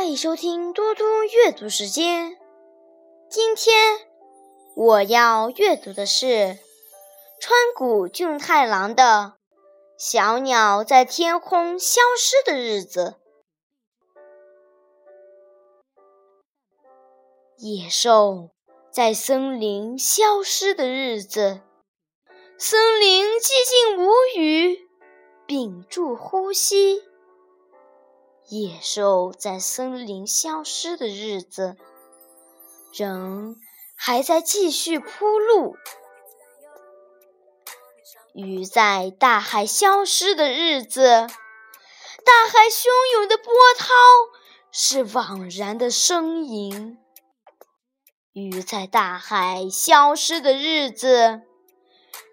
欢迎收听多多阅读时间。今天我要阅读的是川谷俊太郎的《小鸟在天空消失的日子》。野兽在森林消失的日子，森林寂静无语，屏住呼吸。野兽在森林消失的日子，人还在继续铺路；鱼在大海消失的日子，大海汹涌的波涛是枉然的呻吟。鱼在大海消失的日子，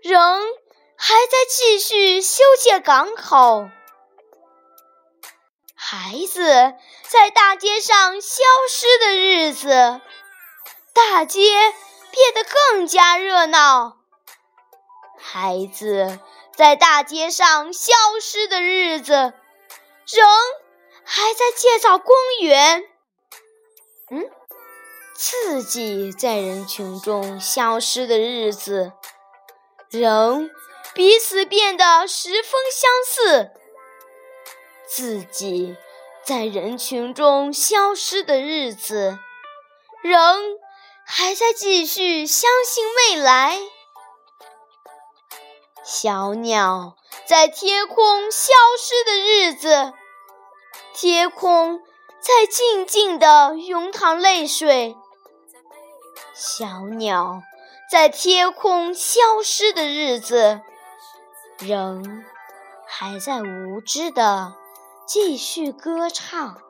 人还在继续修建港口。孩子在大街上消失的日子，大街变得更加热闹。孩子在大街上消失的日子，人还在建造公园。嗯，自己在人群中消失的日子，人彼此变得十分相似。自己在人群中消失的日子，人还在继续相信未来。小鸟在天空消失的日子，天空在静静的涌淌泪水。小鸟在天空消失的日子，人还在无知的。继续歌唱，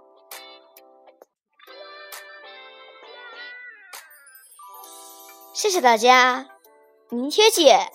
谢谢大家，明天见。